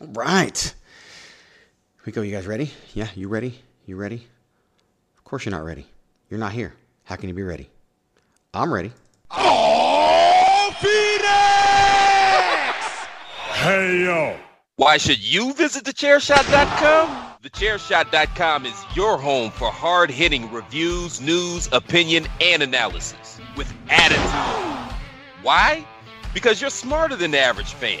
All right. Here we go. You guys ready? Yeah, you ready? You ready? Of course you're not ready. You're not here. How can you be ready? I'm ready. Oh, Phoenix! Hey, yo. Why should you visit thechairshot.com? Thechairshot.com is your home for hard hitting reviews, news, opinion, and analysis with attitude. Why? Because you're smarter than the average fan.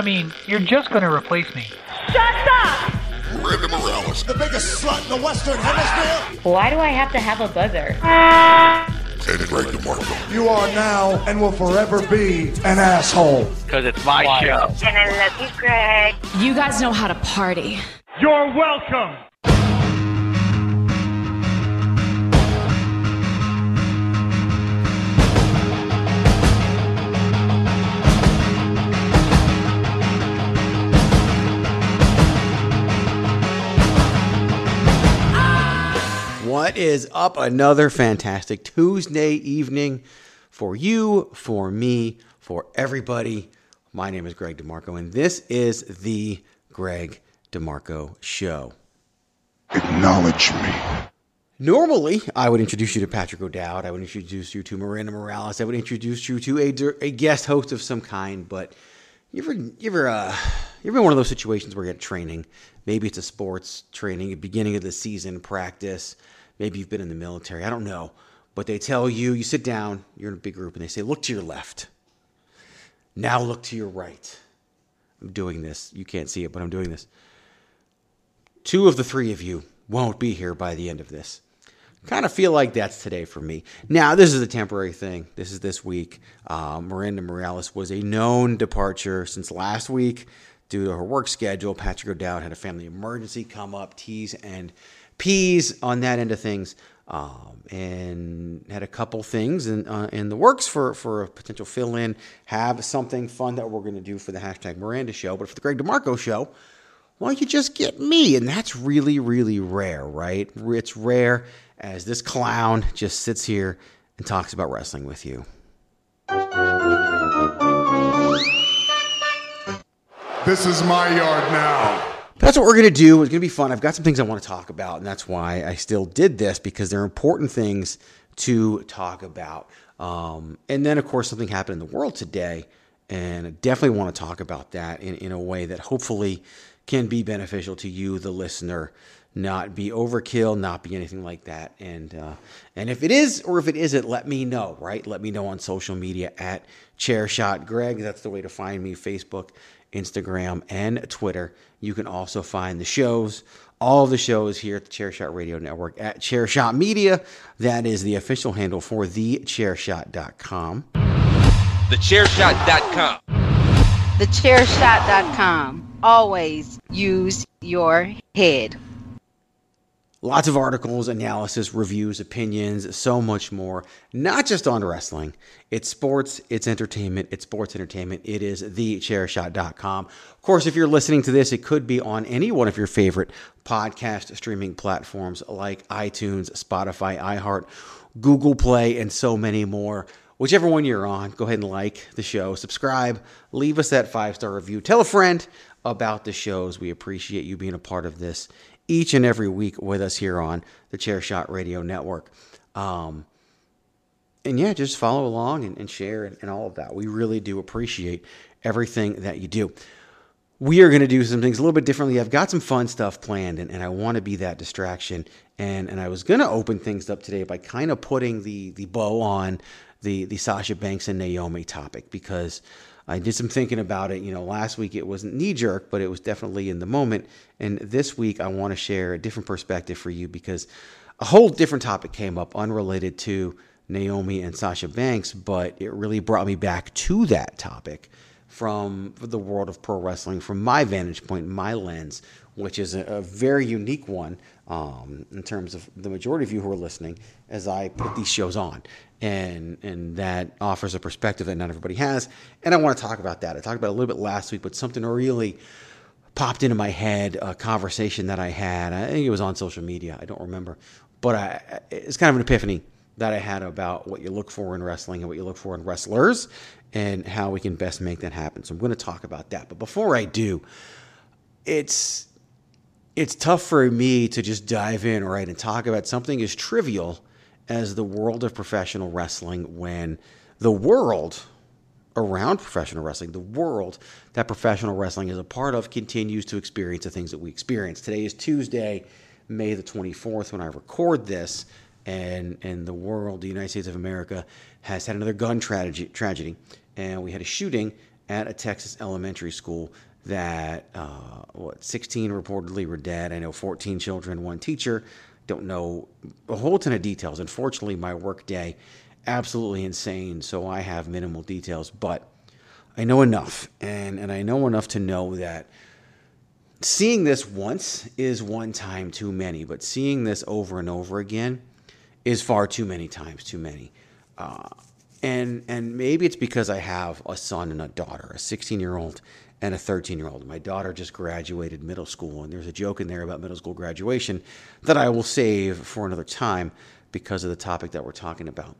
I mean, you're just going to replace me. Shut up! Miranda Morales. The biggest slut in the Western Hemisphere? Why do I have to have a buzzer? And Greg DeMarco. You are now and will forever be an asshole. Because it's my show. And I love you, Greg. You guys know how to party. You're welcome. What is up? Another fantastic Tuesday evening for you, for me, for everybody. My name is Greg DeMarco, and this is the Greg DeMarco Show. Acknowledge me. Normally, I would introduce you to Patrick O'Dowd. I would introduce you to Miranda Morales. I would introduce you to a, a guest host of some kind. But you ever, you ever, uh, you ever in one of those situations where you're at training? Maybe it's a sports training, beginning of the season practice. Maybe you've been in the military. I don't know. But they tell you, you sit down, you're in a big group, and they say, look to your left. Now look to your right. I'm doing this. You can't see it, but I'm doing this. Two of the three of you won't be here by the end of this. Kind of feel like that's today for me. Now, this is a temporary thing. This is this week. Uh, Miranda Morales was a known departure since last week due to her work schedule. Patrick O'Dowd had a family emergency come up, T's and P's on that end of things. Um, and had a couple things in, uh, in the works for, for a potential fill in. Have something fun that we're going to do for the hashtag Miranda show. But for the Greg DeMarco show, why don't you just get me? And that's really, really rare, right? It's rare as this clown just sits here and talks about wrestling with you. This is my yard now. That's what we're going to do. It's going to be fun. I've got some things I want to talk about, and that's why I still did this because they're important things to talk about. Um, and then, of course, something happened in the world today, and I definitely want to talk about that in, in a way that hopefully can be beneficial to you, the listener, not be overkill, not be anything like that. And uh, and if it is or if it isn't, let me know. Right? Let me know on social media at Chairshot Greg. That's the way to find me. Facebook, Instagram, and Twitter. You can also find the shows, all the shows here at the Chairshot Radio Network at Chairshot Media. That is the official handle for thechairshot.com. Thechairshot.com. Thechairshot.com. Always use your head. Lots of articles, analysis, reviews, opinions, so much more. Not just on wrestling. It's sports, it's entertainment, it's sports entertainment. It is thechairshot.com. Of course, if you're listening to this, it could be on any one of your favorite podcast streaming platforms like iTunes, Spotify, iHeart, Google Play, and so many more. Whichever one you're on, go ahead and like the show, subscribe, leave us that five star review, tell a friend about the shows. We appreciate you being a part of this each and every week with us here on the Chair Shot Radio Network. Um, and yeah, just follow along and, and share and, and all of that. We really do appreciate everything that you do. We are going to do some things a little bit differently. I've got some fun stuff planned, and, and I want to be that distraction. And and I was going to open things up today by kind of putting the the bow on the the Sasha Banks and Naomi topic because I did some thinking about it. You know, last week it wasn't knee jerk, but it was definitely in the moment. And this week I want to share a different perspective for you because a whole different topic came up unrelated to Naomi and Sasha Banks, but it really brought me back to that topic from the world of pro wrestling, from my vantage point, my lens, which is a, very unique one um, in terms of the majority of you who are listening as I put these shows on. And, and that offers a perspective that not everybody has. And I want to talk about that. I talked about it a little bit last week, but something really popped into my head, a conversation that I had. I think it was on social media. I don't remember. But I, it's kind of an epiphany that I had about what you look for in wrestling and what you look for in wrestlers and how we can best make that happen. So I'm going to talk about that. But before I do, it's it's tough for me to just dive in, right, and talk about something as trivial as the world of professional wrestling when the world around professional wrestling, the world that professional wrestling is a part of, continues to experience the things that we experience. Today is Tuesday, May the 24th, when I record this, and, and the world, the United States of America, has had another gun tragedy, tragedy. And we had a shooting at a Texas elementary school that uh, what 16 reportedly were dead. I know 14 children, one teacher. Don't know a whole ton of details. Unfortunately, my work day absolutely insane, so I have minimal details, but I know enough, and and I know enough to know that seeing this once is one time too many, but seeing this over and over again is far too many times too many. Uh, and and maybe it's because I have a son and a daughter, a 16 year old and a 13 year old. My daughter just graduated middle school, and there's a joke in there about middle school graduation that I will save for another time because of the topic that we're talking about.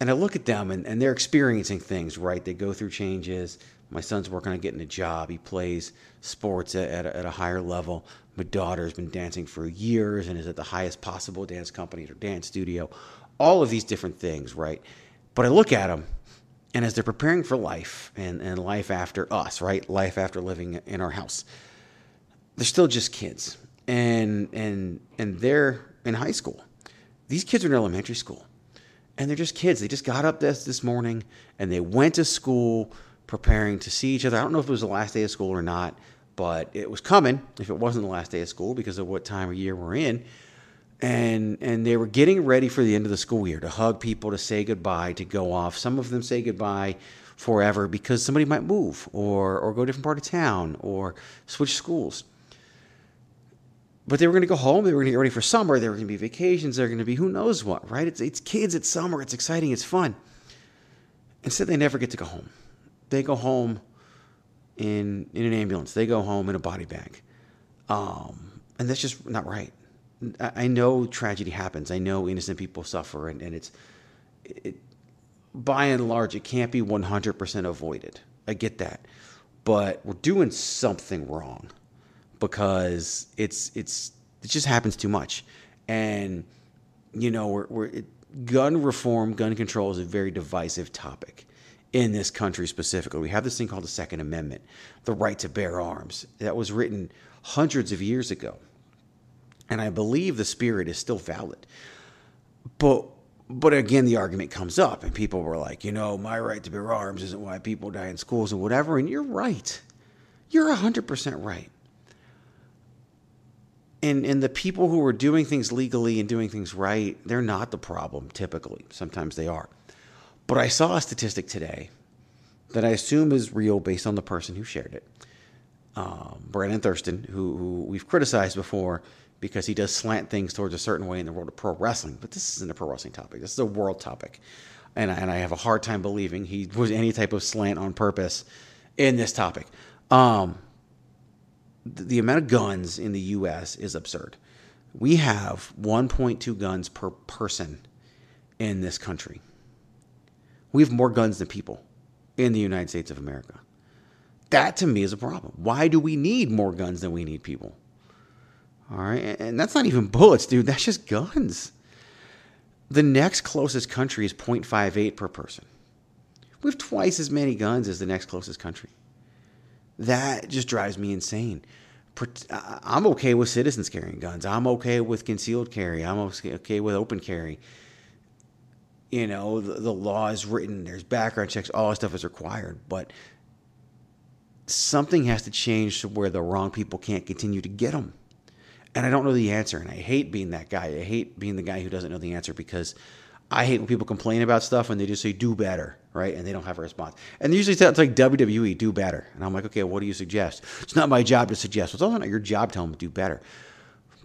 And I look at them, and, and they're experiencing things, right? They go through changes. My son's working on getting a job. He plays sports at, at, a, at a higher level. My daughter's been dancing for years and is at the highest possible dance company or dance studio. All of these different things, right? But I look at them and as they're preparing for life and, and life after us, right? Life after living in our house, they're still just kids. And and and they're in high school. These kids are in elementary school. And they're just kids. They just got up this this morning and they went to school preparing to see each other. I don't know if it was the last day of school or not, but it was coming if it wasn't the last day of school because of what time of year we're in and and they were getting ready for the end of the school year to hug people to say goodbye to go off. Some of them say goodbye forever because somebody might move or or go a different part of town or switch schools. But they were going to go home they were going to get ready for summer there were going to be vacations there were going to be who knows what right? It's it's kids it's summer it's exciting it's fun. Instead they never get to go home. They go home in in an ambulance. They go home in a body bag. Um, and that's just not right I know tragedy happens. I know innocent people suffer, and, and it's it, by and large, it can't be 100% avoided. I get that, but we're doing something wrong because it's it's it just happens too much, and you know we're, we're it, gun reform, gun control is a very divisive topic in this country specifically. We have this thing called the Second Amendment, the right to bear arms, that was written hundreds of years ago and I believe the spirit is still valid. But but again, the argument comes up, and people were like, you know, my right to bear arms isn't why people die in schools and whatever. And you're right. You're 100% right. And, and the people who are doing things legally and doing things right, they're not the problem typically. Sometimes they are. But I saw a statistic today that I assume is real based on the person who shared it. Um, Brandon Thurston, who, who we've criticized before because he does slant things towards a certain way in the world of pro wrestling. But this isn't a pro wrestling topic. This is a world topic, and I, and I have a hard time believing he was any type of slant on purpose in this topic. Um, the, the amount of guns in the U.S. is absurd. We have 1.2 guns per person in this country. We have more guns than people in the United States of America. That to me is a problem. Why do we need more guns than we need people? All right. And that's not even bullets, dude. That's just guns. The next closest country is 0.58 per person. We have twice as many guns as the next closest country. That just drives me insane. I'm okay with citizens carrying guns. I'm okay with concealed carry. I'm okay with open carry. You know, the, the law is written, there's background checks, all that stuff is required. But something has to change to where the wrong people can't continue to get them. And I don't know the answer. And I hate being that guy. I hate being the guy who doesn't know the answer because I hate when people complain about stuff and they just say, do better, right? And they don't have a response. And usually it's like WWE, do better. And I'm like, okay, what do you suggest? It's not my job to suggest. It's also not your job to tell them to do better.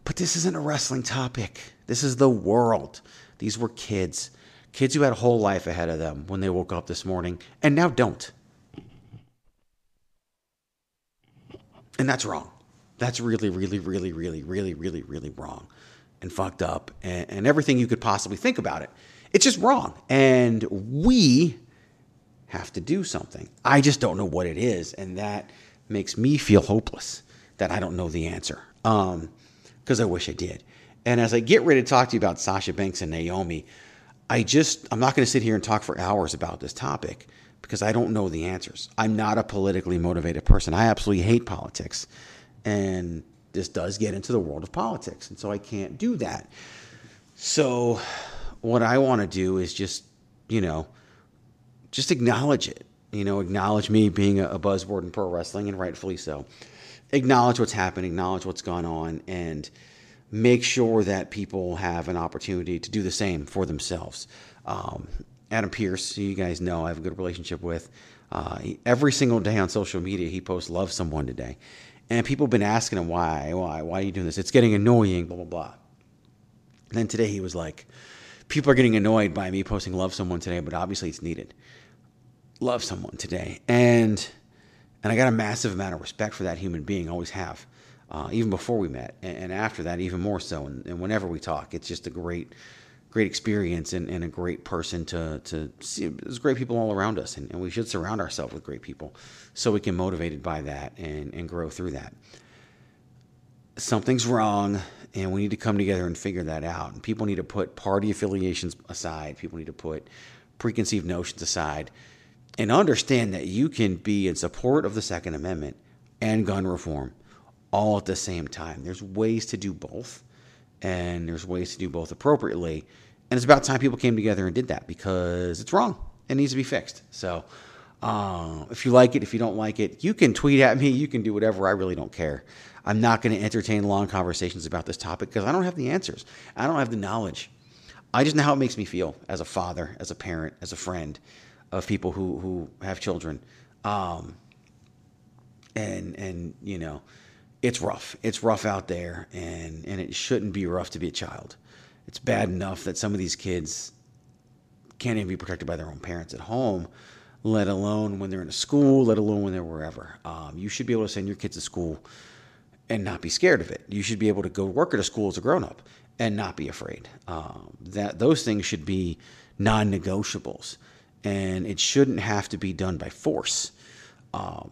But this isn't a wrestling topic. This is the world. These were kids. Kids who had a whole life ahead of them when they woke up this morning and now don't. And that's wrong. That's really, really, really, really, really, really, really wrong and fucked up and, and everything you could possibly think about it. It's just wrong. And we have to do something. I just don't know what it is. And that makes me feel hopeless that I don't know the answer. Um, because I wish I did. And as I get ready to talk to you about Sasha Banks and Naomi, I just, I'm not going to sit here and talk for hours about this topic because I don't know the answers. I'm not a politically motivated person. I absolutely hate politics. And this does get into the world of politics. And so I can't do that. So what I want to do is just, you know, just acknowledge it. You know, acknowledge me being a, buzzword in pro wrestling, and rightfully so. Acknowledge what's happening, acknowledge what's gone on, and make sure that people have an opportunity to do the same for themselves. Um, Adam Pearce, you guys know I have a good relationship with. Uh, every single day on social media, he posts "Love someone today," and people have been asking him why, why, why are you doing this? It's getting annoying, blah blah blah. And then today he was like, "People are getting annoyed by me posting "Love someone today," but obviously it's needed. Love someone today, and and I got a massive amount of respect for that human being. Always have, uh, even before we met, and, and, after that, even more so. And, and whenever we talk, it's just a great great experience and, and a great person to, to see. There's great people all around us, and, and we should surround ourselves with great people so we can be motivated by that and, and grow through that. Something's wrong, and we need to come together and figure that out. And people need to put party affiliations aside, people need to put preconceived notions aside, and understand that you can be in support of the Second Amendment and gun reform all at the same time. There's ways to do both, and there's ways to do both appropriately and it's about time people came together and did that because it's wrong. It needs to be fixed. So uh, if you like it, if you don't like it, you can tweet at me. You can do whatever. I really don't care. I'm not going to entertain long conversations about this topic because I don't have the answers. I don't have the knowledge. I just know how it makes me feel as a father, as a parent, as a friend of people who, who have children. Um, and, and, you know, it's rough. It's rough out there and, and it shouldn't be rough to be a child it's bad enough that some of these kids can't even be protected by their own parents at home, let alone when they're in a school, let alone when they're wherever. Um, you should be able to send your kids to school and not be scared of it. You should be able to go work at a school as a grown up and not be afraid. Um, that those things should be non-negotiables, and it shouldn't have to be done by force. Um,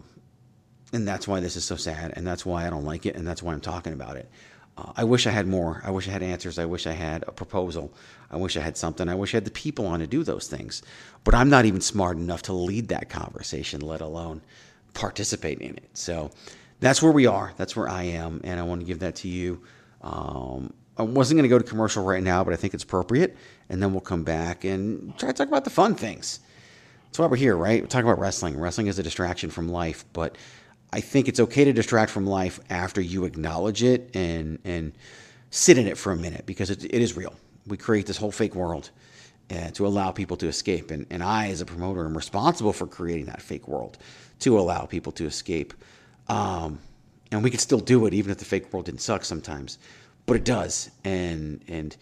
and that's why this is so sad, and that's why I don't like it, and that's why I'm talking about it. Uh, I wish I had more. I wish I had answers. I wish I had a proposal. I wish I had something. I wish I had the people on to do those things. But I'm not even smart enough to lead that conversation, let alone participate in it. So that's where we are. That's where I am. And I want to give that to you. Um, I wasn't going to go to commercial right now, but I think it's appropriate. And then we'll come back and try to talk about the fun things. That's why we're here, right? We're talking about wrestling. Wrestling is a distraction from life, but I think it's okay to distract from life after you acknowledge it and and sit in it for a minute because it, it is real. We create this whole fake world uh, to allow people to escape, and, and I, as a promoter, am responsible for creating that fake world to allow people to escape. Um, and we can still do it even if the fake world didn't suck sometimes. but it does, and and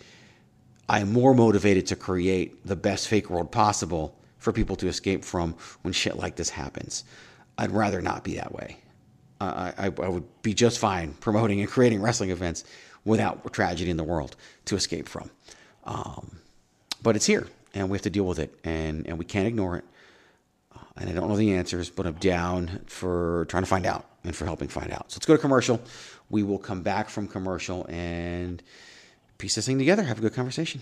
I'm more motivated to create the best fake world possible for people to escape from when shit like this happens. I'd rather not be that way. I, I, would be just fine promoting and creating wrestling events without tragedy in the world to escape from. Um, but it's here, and we have to deal with it, and, and we can't ignore it. Uh, and I don't know the answers, but I'm down for trying to find out and for helping find out. So let's go to commercial. We will come back from commercial and piece this thing together, have a good conversation.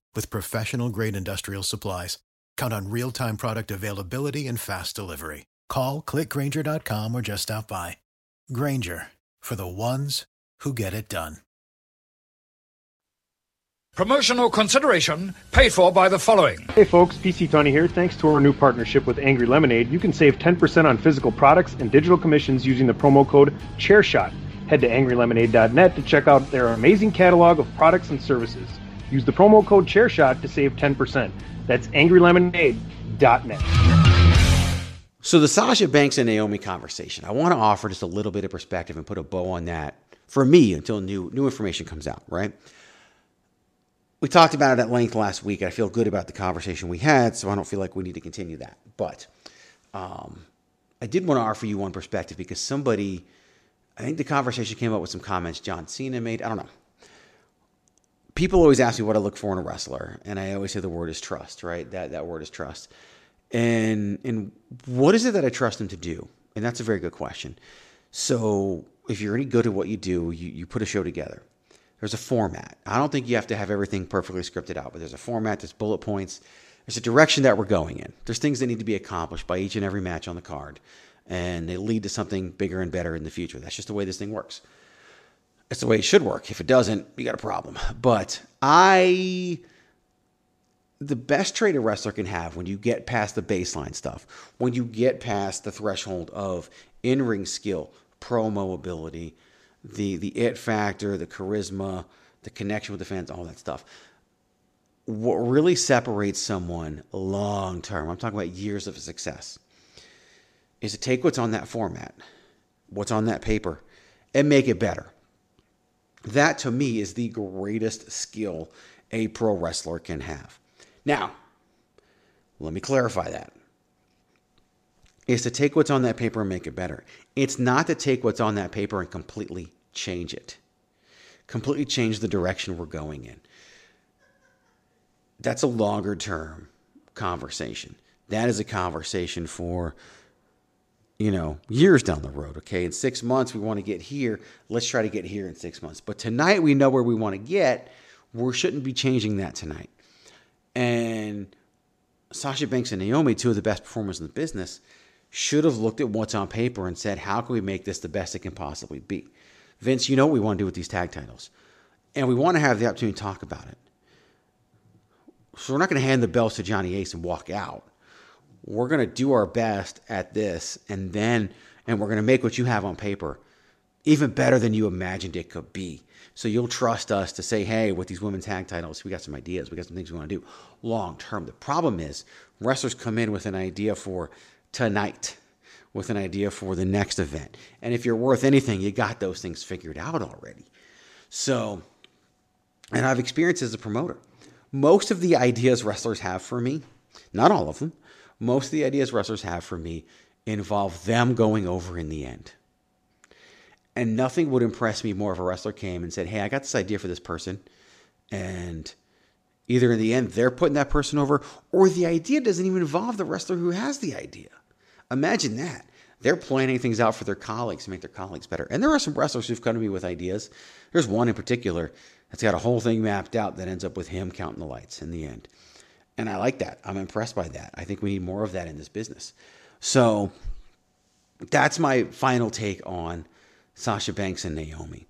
with professional grade industrial supplies. Count on real time product availability and fast delivery. Call clickgrainger.com or just stop by. Grainger for the ones who get it done. Promotional consideration paid for by the following. Hey folks, PC Tony here. Thanks to our new partnership with Angry Lemonade, you can save 10% on physical products and digital commissions using the promo code ChairShot. Head to angrylemonade.net to check out their amazing catalog of products and services. Use the promo code ChairShot to save 10%. That's angrylemonade.net. So the Sasha Banks and Naomi conversation, I want to offer just a little bit of perspective and put a bow on that for me until new new information comes out, right? We talked about it at length last week. I feel good about the conversation we had, so I don't feel like we need to continue that. But um, I did want to offer you one perspective because somebody, I think the conversation came up with some comments John Cena made. I don't know people always ask me what I look for in a wrestler, and I always say the word is trust, right? That that word is trust. And and what is it that I trust them to do? And that's a very good question. So if you're any good at what you do, you, you put a show together. There's a format. I don't think you have to have everything perfectly scripted out, but there's a format, there's bullet points, there's a direction that we're going in. There's things that need to be accomplished by each and every match on the card, and they lead to something bigger and better in the future. That's just the way this thing works. It's the way it should work. If it doesn't, you got a problem. But I, the best trade a wrestler can have when you get past the baseline stuff, when you get past the threshold of in ring skill, promo ability, the the it factor, the charisma, the connection with the fans, all that stuff. What really separates someone long term, I'm talking about years of success, is to take what's on that format, what's on that paper, and make it better. That to me is the greatest skill a pro wrestler can have. Now, let me clarify that. Is to take what's on that paper and make it better. It's not to take what's on that paper and completely change it, completely change the direction we're going in. That's a longer term conversation. That is a conversation for you know, years down the road. Okay, in six months we want to get here. Let's try to get here in six months. But tonight we know where we want to get. We shouldn't be changing that tonight. And Sasha Banks and Naomi, two of the best performers in the business, should have looked at what's on paper and said, "How can we make this the best it can possibly be?" Vince, you know what we want to do with these tag titles, and we want to have the opportunity to talk about it. So we're not going to hand the belts to Johnny Ace and walk out we're going to do our best at this and then and we're going to make what you have on paper even better than you imagined it could be. So you'll trust us to say hey with these women's tag titles we got some ideas we got some things we want to do. Long term the problem is wrestlers come in with an idea for tonight with an idea for the next event. And if you're worth anything you got those things figured out already. So and I've experienced as a promoter. Most of the ideas wrestlers have for me, not all of them, most of the ideas wrestlers have for me involve them going over in the end. And nothing would impress me more if a wrestler came and said, Hey, I got this idea for this person. And either in the end they're putting that person over, or the idea doesn't even involve the wrestler who has the idea. Imagine that. They're planning things out for their colleagues to make their colleagues better. And there are some wrestlers who've come to me with ideas. There's one in particular that's got a whole thing mapped out that ends up with him counting the lights in the end. And I like that. I'm impressed by that. I think we need more of that in this business. So that's my final take on Sasha Banks and Naomi.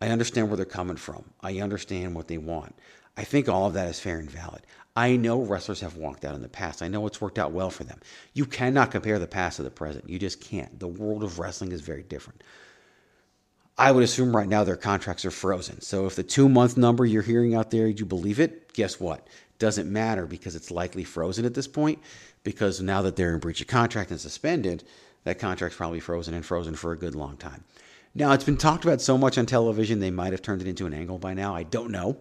I understand where they're coming from. I understand what they want. I think all of that is fair and valid. I know wrestlers have walked out in the past. I know it's worked out well for them. You cannot compare the past to the present. You just can't. The world of wrestling is very different. I would assume right now their contracts are frozen. So if the two month number you're hearing out there, you believe it, guess what? Doesn't matter because it's likely frozen at this point. Because now that they're in breach of contract and suspended, that contract's probably frozen and frozen for a good long time. Now, it's been talked about so much on television, they might have turned it into an angle by now. I don't know.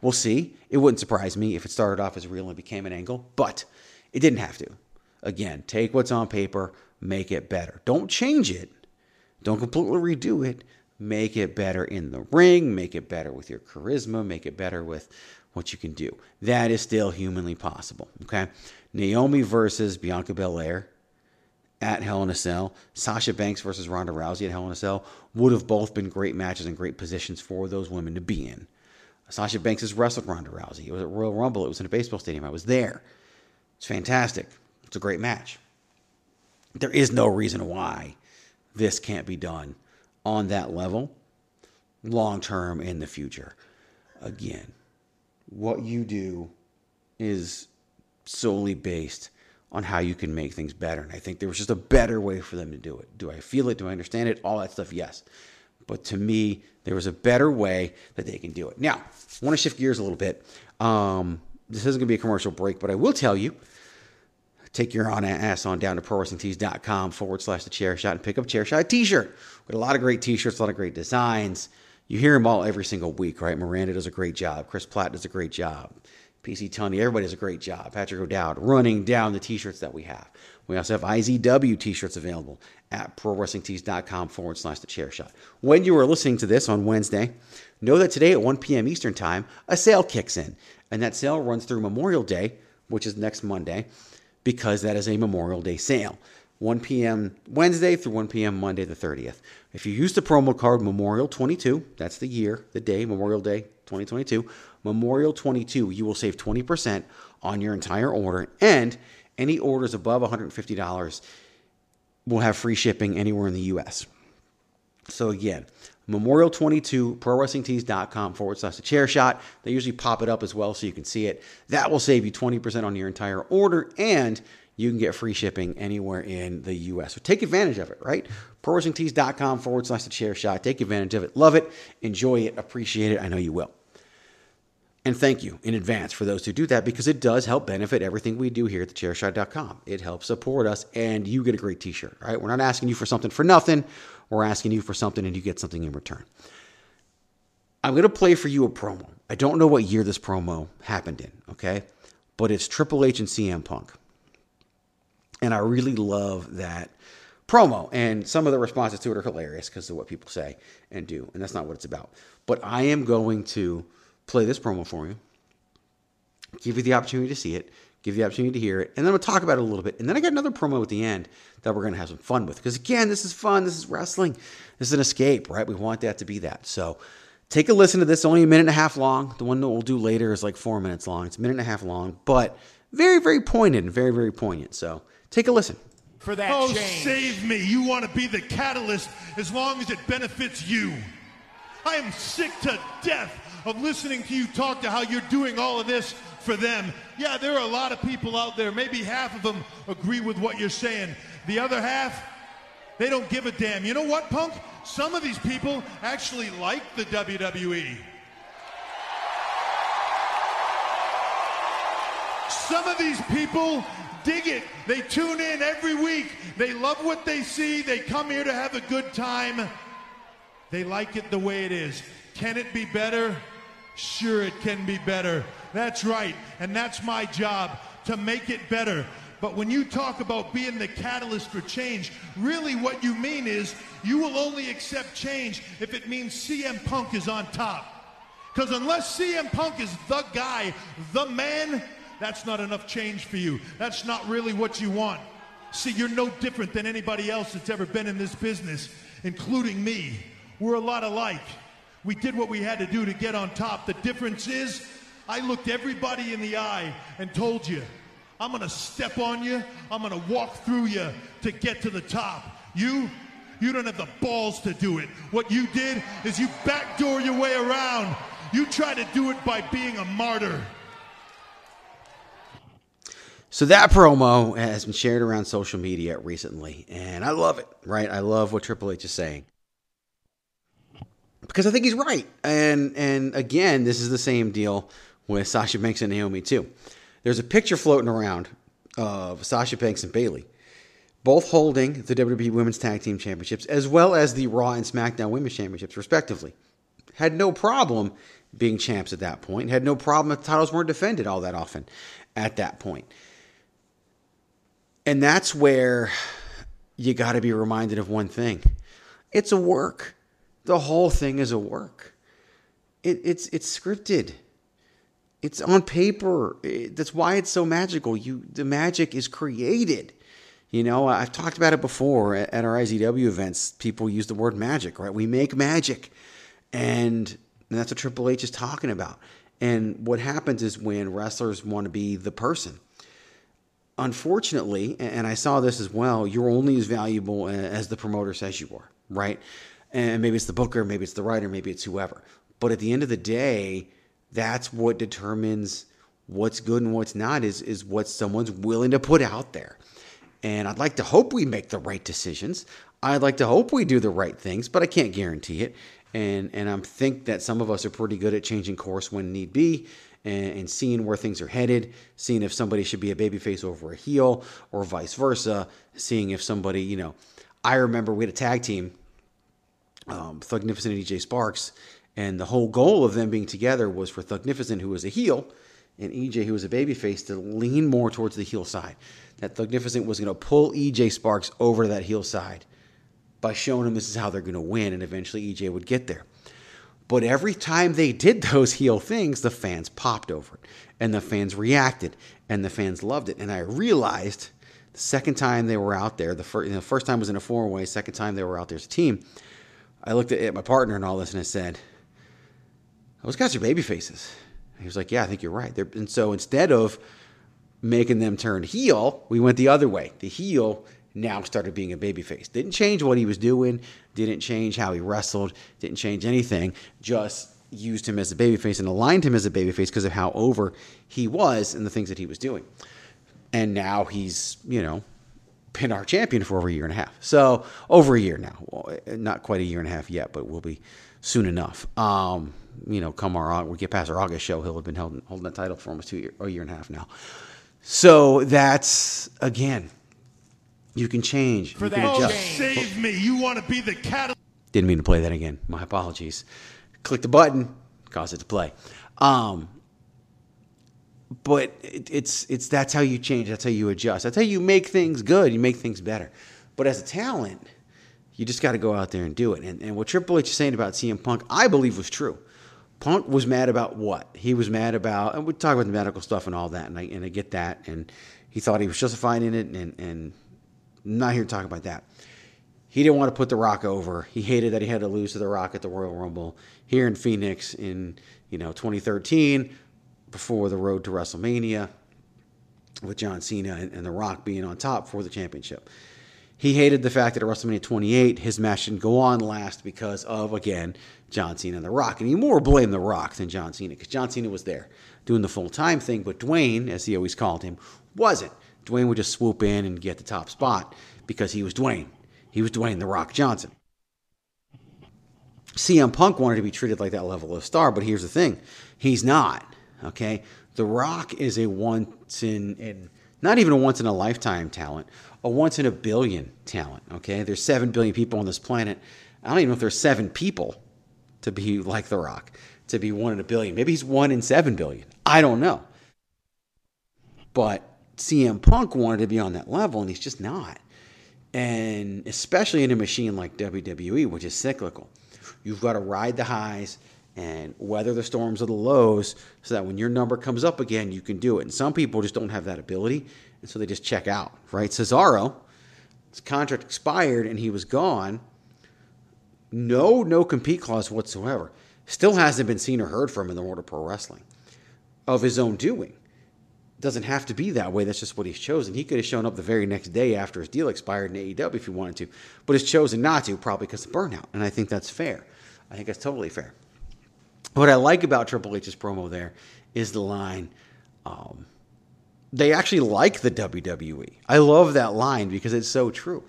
We'll see. It wouldn't surprise me if it started off as real and became an angle, but it didn't have to. Again, take what's on paper, make it better. Don't change it. Don't completely redo it. Make it better in the ring, make it better with your charisma, make it better with what you can do. That is still humanly possible. Okay. Naomi versus Bianca Belair at Hell in a Cell, Sasha Banks versus Ronda Rousey at Hell in a Cell would have both been great matches and great positions for those women to be in. Sasha Banks has wrestled Ronda Rousey. It was at Royal Rumble. It was in a baseball stadium. I was there. It's fantastic. It's a great match. There is no reason why this can't be done on that level long term in the future. Again, what you do is solely based on how you can make things better. And I think there was just a better way for them to do it. Do I feel it? Do I understand it? All that stuff, yes. But to me, there was a better way that they can do it. Now, I want to shift gears a little bit. Um, this isn't going to be a commercial break, but I will tell you take your on ass on down to prowrestlingtees.com forward slash the chair shot and pick up chair shot t shirt. We Got a lot of great t shirts, a lot of great designs. You hear them all every single week, right? Miranda does a great job. Chris Platt does a great job. PC Tony, everybody does a great job. Patrick O'Dowd running down the t shirts that we have. We also have IZW t shirts available at prowrestlingtees.com forward slash the chair shot. When you are listening to this on Wednesday, know that today at 1 p.m. Eastern Time, a sale kicks in. And that sale runs through Memorial Day, which is next Monday, because that is a Memorial Day sale. 1 p.m. Wednesday through 1 p.m. Monday the 30th. If you use the promo code Memorial 22, that's the year, the day, Memorial Day 2022, Memorial 22, you will save 20% on your entire order and any orders above $150 will have free shipping anywhere in the US. So again, Memorial 22, ProWrestlingTees.com forward slash the chair shot. They usually pop it up as well so you can see it. That will save you 20% on your entire order and you can get free shipping anywhere in the US. So take advantage of it, right? ProWrestlingTees.com forward slash the chair shot. Take advantage of it. Love it. Enjoy it. Appreciate it. I know you will. And thank you in advance for those who do that because it does help benefit everything we do here at thechairshot.com. It helps support us and you get a great t shirt, right? We're not asking you for something for nothing. We're asking you for something and you get something in return. I'm going to play for you a promo. I don't know what year this promo happened in, okay? But it's Triple H and CM Punk. And I really love that promo. And some of the responses to it are hilarious because of what people say and do. And that's not what it's about. But I am going to play this promo for you, give you the opportunity to see it, give you the opportunity to hear it, and then we'll talk about it a little bit. And then I got another promo at the end that we're going to have some fun with. Because again, this is fun. This is wrestling. This is an escape, right? We want that to be that. So take a listen to this. Only a minute and a half long. The one that we'll do later is like four minutes long. It's a minute and a half long, but very, very pointed and very, very poignant. So take a listen. For that oh, change. save me. You want to be the catalyst as long as it benefits you. I am sick to death of listening to you talk to how you're doing all of this for them. Yeah, there are a lot of people out there. Maybe half of them agree with what you're saying. The other half, they don't give a damn. You know what, Punk? Some of these people actually like the WWE. Some of these people dig it. They tune in every week. They love what they see. They come here to have a good time. They like it the way it is. Can it be better? Sure, it can be better. That's right. And that's my job to make it better. But when you talk about being the catalyst for change, really what you mean is you will only accept change if it means CM Punk is on top. Because unless CM Punk is the guy, the man, that's not enough change for you. That's not really what you want. See, you're no different than anybody else that's ever been in this business, including me. We're a lot alike. We did what we had to do to get on top. The difference is, I looked everybody in the eye and told you, I'm gonna step on you, I'm gonna walk through you to get to the top. You, you don't have the balls to do it. What you did is you backdoor your way around. You try to do it by being a martyr. So that promo has been shared around social media recently, and I love it, right? I love what Triple H is saying. Because I think he's right. And and again, this is the same deal with Sasha Banks and Naomi too. There's a picture floating around of Sasha Banks and Bayley, both holding the WWE Women's Tag Team Championships as well as the Raw and SmackDown Women's Championships, respectively. Had no problem being champs at that point. Had no problem if titles weren't defended all that often at that point. And that's where you got to be reminded of one thing it's a work. The whole thing is a work. It, it's, it's scripted. It's on paper. It, that's why it's so magical. You, the magic is created. You know, I've talked about it before at, our IZW events. People use the word magic, right? We make magic. And, and that's what Triple H is talking about. And what happens is when wrestlers want to be the person, unfortunately, and I saw this as well, you're only as valuable as the promoter says you are, right? And maybe it's the booker, maybe it's the writer, maybe it's whoever. But at the end of the day, that's what determines what's good and what's not is is what someone's willing to put out there. And I'd like to hope we make the right decisions. I'd like to hope we do the right things, but I can't guarantee it. And and I think that some of us are pretty good at changing course when need be and, and seeing where things are headed, seeing if somebody should be a babyface over a heel or vice versa, seeing if somebody, you know, I remember we had a tag team, um, Thugnificent and EJ Sparks, and the whole goal of them being together was for Thugnificent, who was a heel, and EJ, who was a babyface, to lean more towards the heel side. That Thugnificent was going to pull EJ Sparks over to that heel side by showing him this is how they're going to win, and eventually EJ would get there. But every time they did those heel things, the fans popped over it, and the fans reacted, and the fans loved it. And I realized the second time they were out there, the know, the first time was in a four way, second time they were out there as a team, I looked at, at my partner and all this, and I said, "Those guys are baby faces." He was like, "Yeah, I think you're right." They're, and so instead of making them turn heel, we went the other way. The heel now started being a babyface. Didn't change what he was doing, didn't change how he wrestled, didn't change anything, just used him as a babyface and aligned him as a babyface because of how over he was and the things that he was doing. And now he's, you know, been our champion for over a year and a half. So over a year now. Well, not quite a year and a half yet, but we'll be soon enough. Um, you know, come our we get past our August show, he'll have been holding, holding that title for almost two year, a year and a half now. So that's again, you can change. For you that, can oh, adjust. save me. You want to be the catalyst. Didn't mean to play that again. My apologies. Click the button, cause it to play. Um, but it, it's it's that's how you change. That's how you adjust. That's how you make things good. You make things better. But as a talent, you just got to go out there and do it. And, and what Triple H is saying about CM Punk, I believe was true. Punk was mad about what? He was mad about, and we talk about the medical stuff and all that, and I, and I get that. And he thought he was justified in it, and, and Not here to talk about that. He didn't want to put The Rock over. He hated that he had to lose to The Rock at the Royal Rumble here in Phoenix in you know 2013, before the road to WrestleMania, with John Cena and, and The Rock being on top for the championship. He hated the fact that at WrestleMania 28, his match didn't go on last because of, again, John Cena and The Rock. And he more blamed The Rock than John Cena because John Cena was there doing the full time thing, but Dwayne, as he always called him, wasn't. Dwayne would just swoop in and get the top spot because he was Dwayne. He was Dwayne The Rock Johnson. CM Punk wanted to be treated like that level of star, but here's the thing he's not. Okay? The Rock is a once in, in not even a once in a lifetime talent, a once in a billion talent. Okay? There's 7 billion people on this planet. I don't even know if there's 7 people to be like The Rock. to be one in a billion. Maybe he's one in seven billion. I don't know. But CM Punk wanted to be on that level, and he's just not. And especially in a machine like WWE, which is cyclical, you've got to ride the highs and weather the storms of the lows so that when your number comes up again, you can do it. And some people just don't have that ability, and so they just check out, right? Cesaro, his contract expired and he was gone. No, no compete clause whatsoever. Still hasn't been seen or heard from in the world of pro wrestling of his own doing. Doesn't have to be that way. That's just what he's chosen. He could have shown up the very next day after his deal expired in AEW if he wanted to, but has chosen not to, probably because of burnout. And I think that's fair. I think that's totally fair. What I like about Triple H's promo there is the line. Um, they actually like the WWE. I love that line because it's so true.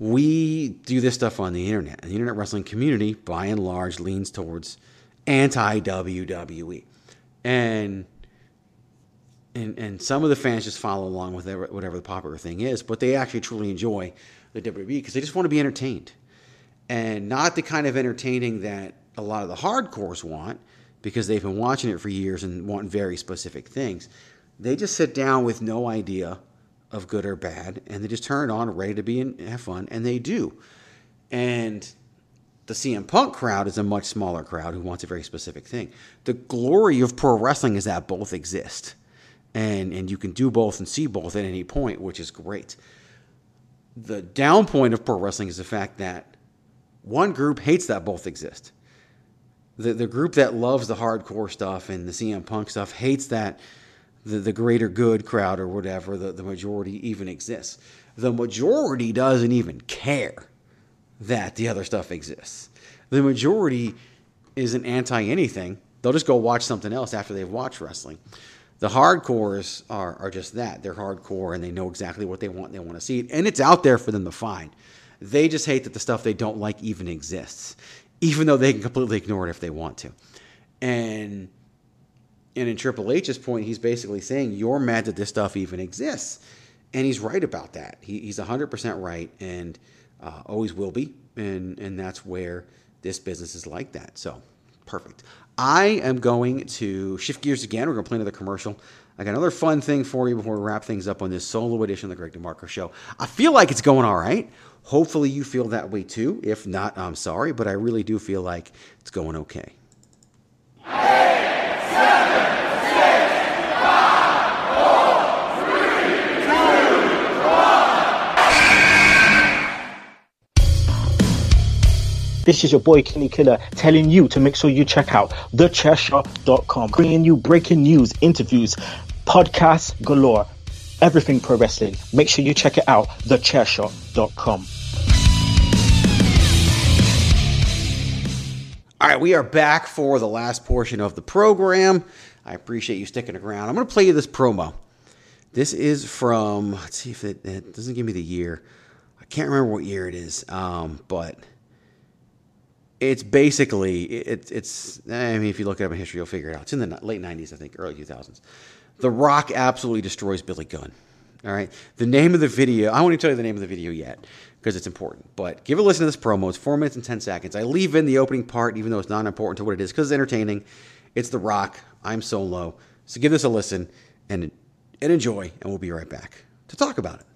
We do this stuff on the internet, and the internet wrestling community, by and large, leans towards anti WWE, and and and some of the fans just follow along with whatever the popular thing is, but they actually truly enjoy the WWE because they just want to be entertained, and not the kind of entertaining that a lot of the hardcores want because they've been watching it for years and want very specific things. They just sit down with no idea of good or bad, and they just turn it on, ready to be and have fun, and they do. And the CM Punk crowd is a much smaller crowd who wants a very specific thing. The glory of pro wrestling is that both exist, and and you can do both and see both at any point, which is great. The down point of pro wrestling is the fact that one group hates that both exist the the group that loves the hardcore stuff and the CM Punk stuff hates that the, the greater good crowd or whatever, the, the majority even exists. The majority doesn't even care that the other stuff exists. The majority isn't anti anything. They'll just go watch something else after they've watched wrestling. The hardcores are, are just that. They're hardcore and they know exactly what they want they want to see it. And it's out there for them to find. They just hate that the stuff they don't like even exists even though they can completely ignore it if they want to. And and in Triple H's point, he's basically saying you're mad that this stuff even exists, and he's right about that. He, he's 100% right, and uh, always will be, and and that's where this business is like that. So perfect. I am going to shift gears again. We're going to play another commercial. I got another fun thing for you before we wrap things up on this solo edition of the Greg DeMarco Show. I feel like it's going all right. Hopefully, you feel that way too. If not, I'm sorry, but I really do feel like it's going okay. Eight, seven, This is your boy Kenny Killer telling you to make sure you check out thechairshot.com, bringing you breaking news, interviews, podcasts galore everything pro wrestling. Make sure you check it out, thechairshot.com. All right, we are back for the last portion of the program. I appreciate you sticking around. I'm going to play you this promo. This is from, let's see if it, it doesn't give me the year. I can't remember what year it is, um, but it's basically, it, it's, I mean, if you look it up in history, you'll figure it out. It's in the late 90s, I think, early 2000s. The Rock absolutely destroys Billy Gunn. All right. The name of the video, I won't even tell you the name of the video yet because it's important, but give a listen to this promo. It's four minutes and 10 seconds. I leave in the opening part, even though it's not important to what it is because it's entertaining. It's The Rock. I'm solo. So give this a listen and, and enjoy, and we'll be right back to talk about it.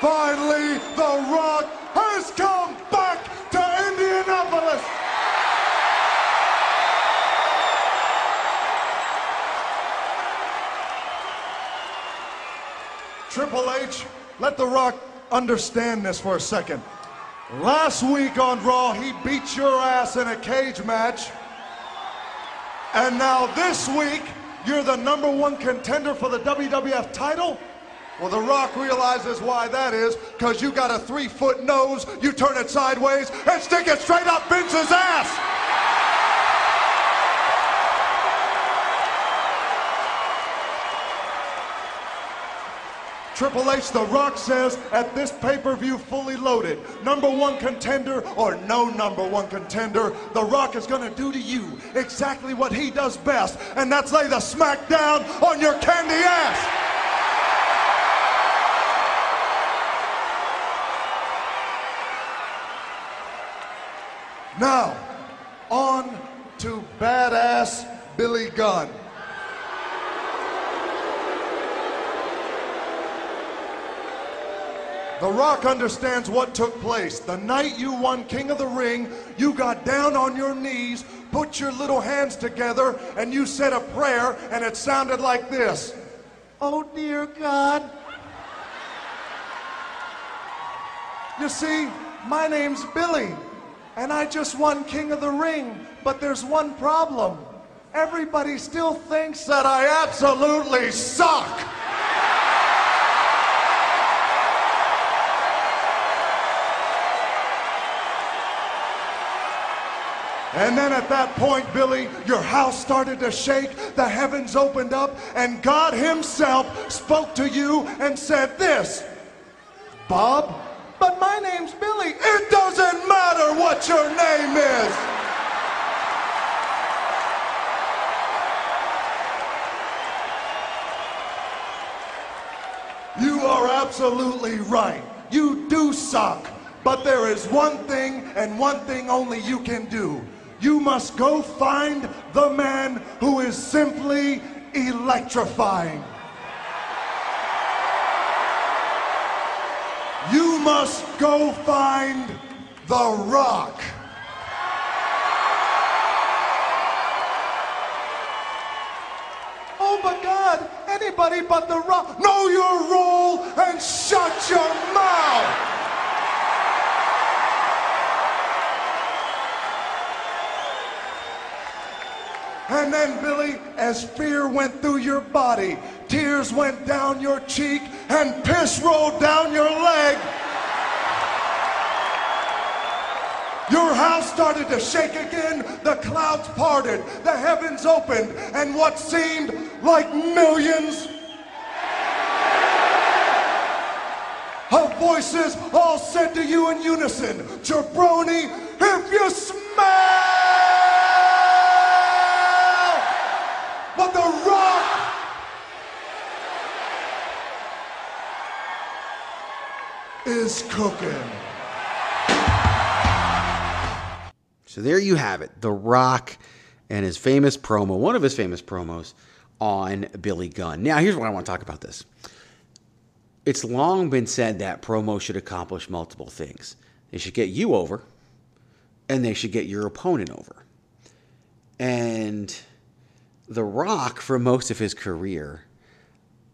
Finally, The Rock has come back to Indianapolis. Triple H, let The Rock understand this for a second. Last week on Raw, he beat your ass in a cage match. And now this week, you're the number one contender for the WWF title? Well, The Rock realizes why that is, because you got a three foot nose, you turn it sideways, and stick it straight up Vince's ass! Triple H The Rock says at this pay-per-view fully loaded, number one contender or no number one contender, The Rock is gonna do to you exactly what he does best, and that's lay the smack down on your candy ass. Now, on to badass Billy Gunn. The Rock understands what took place. The night you won King of the Ring, you got down on your knees, put your little hands together, and you said a prayer, and it sounded like this Oh, dear God. You see, my name's Billy, and I just won King of the Ring, but there's one problem. Everybody still thinks that I absolutely suck. And then at that point, Billy, your house started to shake, the heavens opened up, and God Himself spoke to you and said this Bob, but my name's Billy. It doesn't matter what your name is. You are absolutely right. You do suck. But there is one thing and one thing only you can do. You must go find the man who is simply electrifying. You must go find The Rock. Oh my God, anybody but The Rock. Know your role and shut your mouth. And then, Billy, as fear went through your body, tears went down your cheek, and piss rolled down your leg. Your house started to shake again, the clouds parted, the heavens opened, and what seemed like millions of voices all said to you in unison, Jabroni, if you smell what the rock is cooking. So there you have it. The Rock and his famous promo, one of his famous promos on Billy Gunn. Now, here's what I want to talk about this. It's long been said that promo should accomplish multiple things. They should get you over, and they should get your opponent over. And The Rock, for most of his career,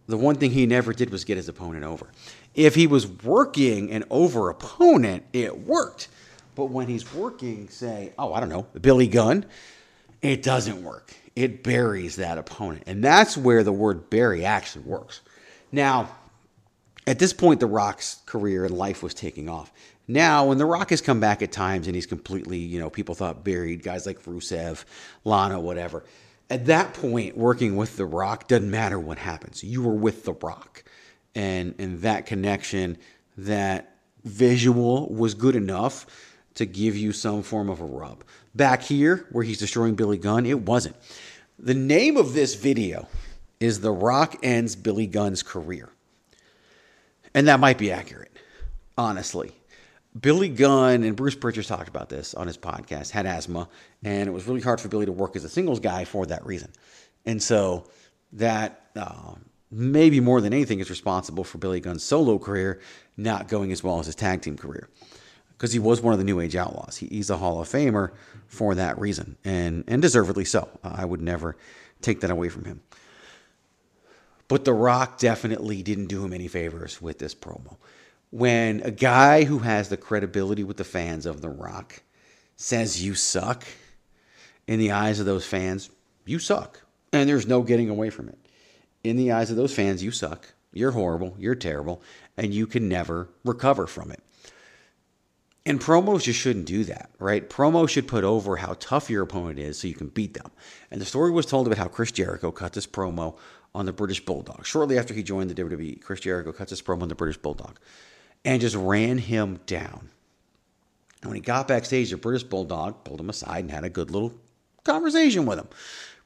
the one thing he never did was get his opponent over. If he was working an over opponent, it worked. But when he's working, say, oh, I don't know, Billy Gunn, it doesn't work. It buries that opponent. And that's where the word bury actually works. Now, at this point, The Rock's career and life was taking off. Now, when The Rock has come back at times and he's completely, you know, people thought buried, guys like Rusev, Lana, whatever. At that point, working with The Rock doesn't matter what happens. You were with The Rock. And, and that connection, that visual was good enough to give you some form of a rub. Back here, where he's destroying Billy Gunn, it wasn't. The name of this video is The Rock Ends Billy Gunn's Career. And that might be accurate, honestly. Billy Gunn and Bruce Pritchard talked about this on his podcast, had asthma, and it was really hard for Billy to work as a singles guy for that reason. And so that uh, maybe more than anything is responsible for Billy Gunn's solo career not going as well as his tag team career. Because he was one of the New Age Outlaws. He, he's a Hall of Famer for that reason, and, and deservedly so. I would never take that away from him. But The Rock definitely didn't do him any favors with this promo. When a guy who has the credibility with the fans of The Rock says you suck, in the eyes of those fans, you suck. And there's no getting away from it. In the eyes of those fans, you suck. You're horrible. You're terrible. And you can never recover from it. And promos just shouldn't do that, right? Promo should put over how tough your opponent is so you can beat them. And the story was told about how Chris Jericho cut this promo on the British Bulldog. Shortly after he joined the WWE, Chris Jericho cuts this promo on the British Bulldog and just ran him down. And when he got backstage, the British Bulldog pulled him aside and had a good little conversation with him.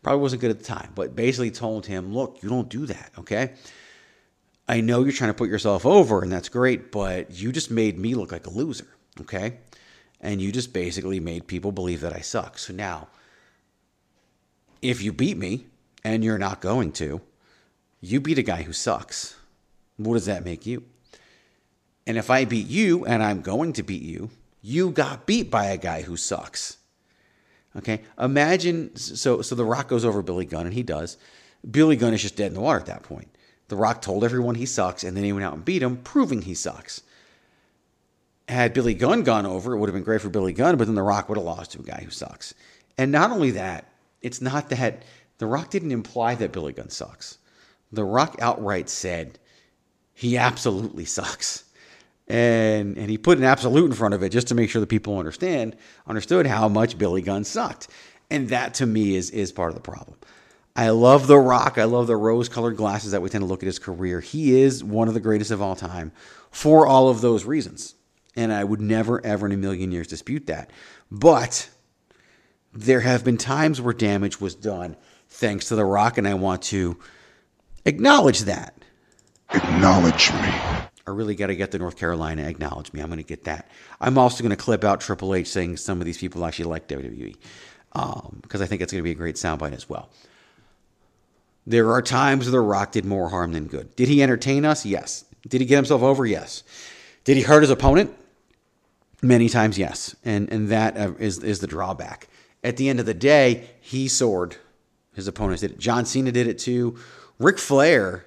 Probably wasn't good at the time, but basically told him, look, you don't do that, okay? I know you're trying to put yourself over, and that's great, but you just made me look like a loser, okay? and you just basically made people believe that I suck. So now, if you beat me, and you're not going to, you beat a guy who sucks. What does that make you? And if I beat you and I'm going to beat you, you got beat by a guy who sucks. Okay? Imagine so so The Rock goes over Billy Gunn and he does. Billy Gunn is just dead in the water at that point. The Rock told everyone he sucks and then he went out and beat him, proving he sucks. Had Billy Gunn gone over, it would have been great for Billy Gunn, but then The Rock would have lost to a guy who sucks. And not only that, it's not that The Rock didn't imply that Billy Gunn sucks. The Rock outright said he absolutely sucks. And and he put an absolute in front of it just to make sure that people understand understood how much Billy Gunn sucked. And that to me is is part of the problem. I love The Rock. I love the rose colored glasses that we tend to look at his career. He is one of the greatest of all time for all of those reasons. And I would never, ever in a million years dispute that. But there have been times where damage was done thanks to The Rock, and I want to acknowledge that. Acknowledge me. I really got to get the North Carolina acknowledge me. I'm going to get that. I'm also going to clip out Triple H saying some of these people actually like WWE because um, I think it's going to be a great soundbite as well. There are times The Rock did more harm than good. Did he entertain us? Yes. Did he get himself over? Yes. Did he hurt his opponent? Many times, yes. And and that uh, is is the drawback. At the end of the day, he soared. His opponents did it. John Cena did it too. Ric Flair,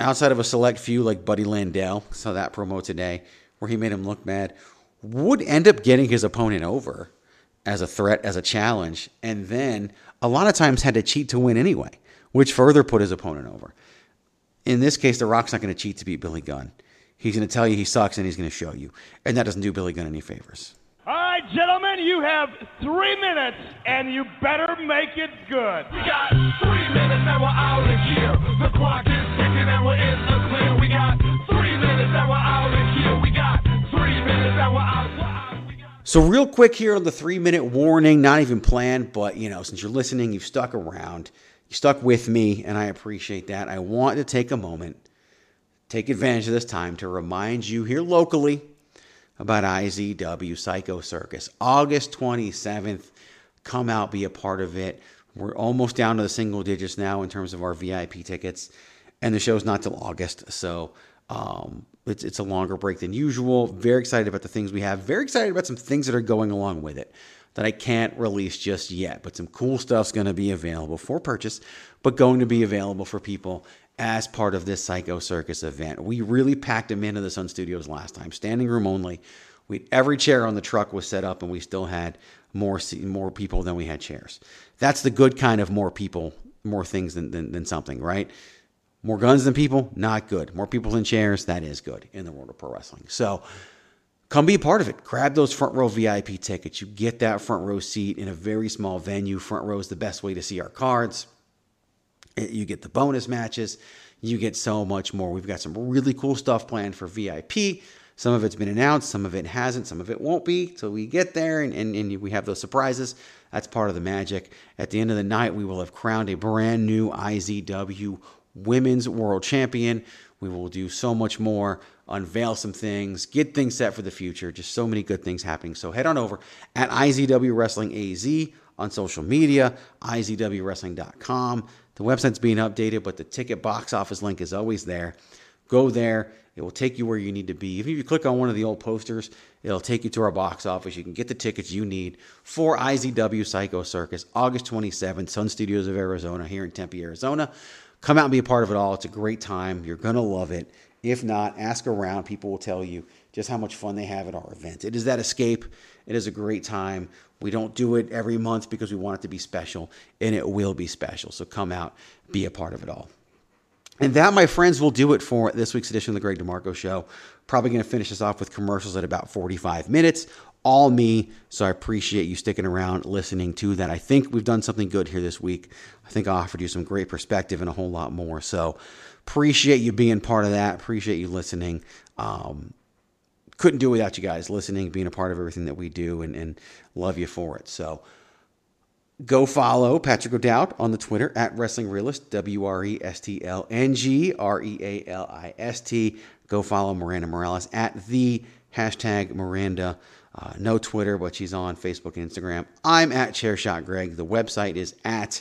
outside of a select few like Buddy Landel, saw that promo today where he made him look bad, would end up getting his opponent over as a threat, as a challenge, and then a lot of times had to cheat to win anyway which further put his opponent over. In this case, The Rock's not going to cheat to beat Billy Gunn. He's going to tell you he sucks and he's going to show you. And that doesn't do Billy Gunn any favors. All right, gentlemen, you have three minutes and you better make it good. We got three minutes and we're out of here. The clock is ticking So, real quick here on the three minute warning, not even planned, but you know, since you're listening, you've stuck around. You stuck with me, and I appreciate that. I want to take a moment, take advantage of this time to remind you here locally about IZW Psycho Circus. August 27th, come out, be a part of it. We're almost down to the single digits now in terms of our VIP tickets, and the show's not till August, so um, it's it's a longer break than usual. Very excited about the things we have. Very excited about some things that are going along with it that I can't release just yet. But some cool stuff's going to be available for purchase, but going to be available for people as part of this Psycho Circus event. We really packed them into the Sun Studios last time, standing room only. We every chair on the truck was set up, and we still had more more people than we had chairs. That's the good kind of more people, more things than, than, than something, right? More guns than people, not good. More people than chairs, that is good in the world of pro wrestling. So come be a part of it. Grab those front row VIP tickets. You get that front row seat in a very small venue. Front row is the best way to see our cards. You get the bonus matches. You get so much more. We've got some really cool stuff planned for VIP. Some of it's been announced, some of it hasn't, some of it won't be till we get there and, and, and we have those surprises. That's part of the magic. At the end of the night, we will have crowned a brand new IZW Women's World Champion. We will do so much more unveil some things, get things set for the future. Just so many good things happening. So head on over at IZW Wrestling AZ on social media, izwwrestling.com. The website's being updated, but the ticket box office link is always there. Go there. It will take you where you need to be. If you click on one of the old posters, it'll take you to our box office. You can get the tickets you need for IZW Psycho Circus, August 27th, Sun Studios of Arizona, here in Tempe, Arizona. Come out and be a part of it all. It's a great time. You're going to love it. If not, ask around. People will tell you just how much fun they have at our event. It is that escape. It is a great time. We don't do it every month because we want it to be special, and it will be special. So come out, be a part of it all. And that, my friends, will do it for this week's edition of the Greg DeMarco Show. Probably going to finish this off with commercials at about 45 minutes. All me. So I appreciate you sticking around listening to that. I think we've done something good here this week. I think I offered you some great perspective and a whole lot more. So Appreciate you being part of that. Appreciate you listening. Um, couldn't do without you guys listening, being a part of everything that we do, and, and love you for it. So go follow Patrick O'Dowd on the Twitter at Wrestling Realist, W R E S T L N G R E A L I S T. Go follow Miranda Morales at the Hashtag Miranda. Uh, no Twitter, but she's on Facebook and Instagram. I'm at Chairshot Greg. The website is at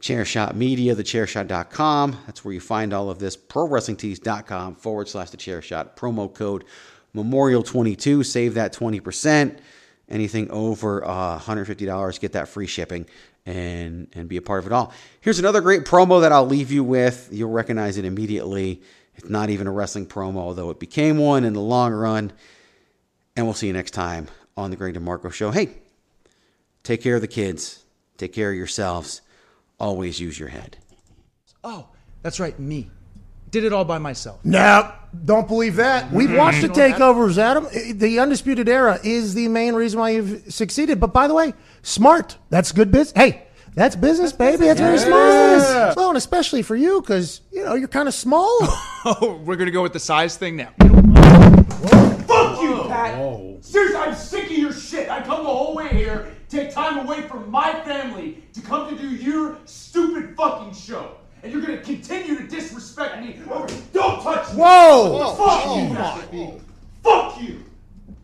Chairshot Media, thechairshot.com. That's where you find all of this. ProWrestlingTees.com forward slash the chairshot. Promo code Memorial22. Save that 20%. Anything over uh, $150, get that free shipping and, and be a part of it all. Here's another great promo that I'll leave you with. You'll recognize it immediately. It's not even a wrestling promo, although it became one in the long run. And we'll see you next time on the Greg DeMarco Show. Hey, take care of the kids, take care of yourselves. Always use your head. Oh, that's right, me. Did it all by myself. No, don't believe that. Mm-hmm. We've watched the You know what takeovers, Adam. The Undisputed Era is the main reason why you've succeeded. But by the way, smart. That's good business. Hey, that's business, baby. That's very smart. Well, and especially for you, because, you know, you're kind of small. Oh, we're gonna go with the size thing now. Fuck you, Pat! Seriously, I'm sick of your shit. I come the whole way here, take time away from my family to come to do your stupid fucking show. And you're gonna continue to disrespect me. over- Don't touch me! Whoa! Fuck Whoa. you, oh Pat. Fuck you!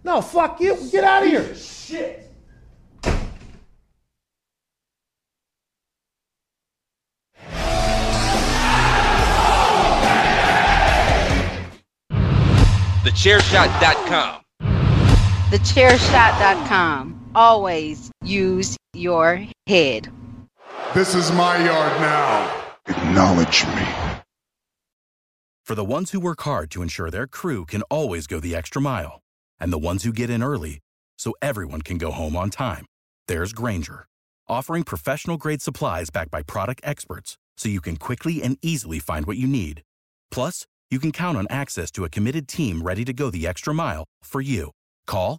no, fuck you. Get out of here. Piece of Shit! TheChairShot.com. TheChairShot.com. Always use your head. This is my yard now. Acknowledge me. For the ones who work hard to ensure their crew can always go the extra mile, and the ones who get in early so everyone can go home on time, there's Grainger, offering professional grade supplies backed by product experts so you can quickly and easily find what you need. Plus, you can count on access to a committed team ready to go the extra mile for you. Call,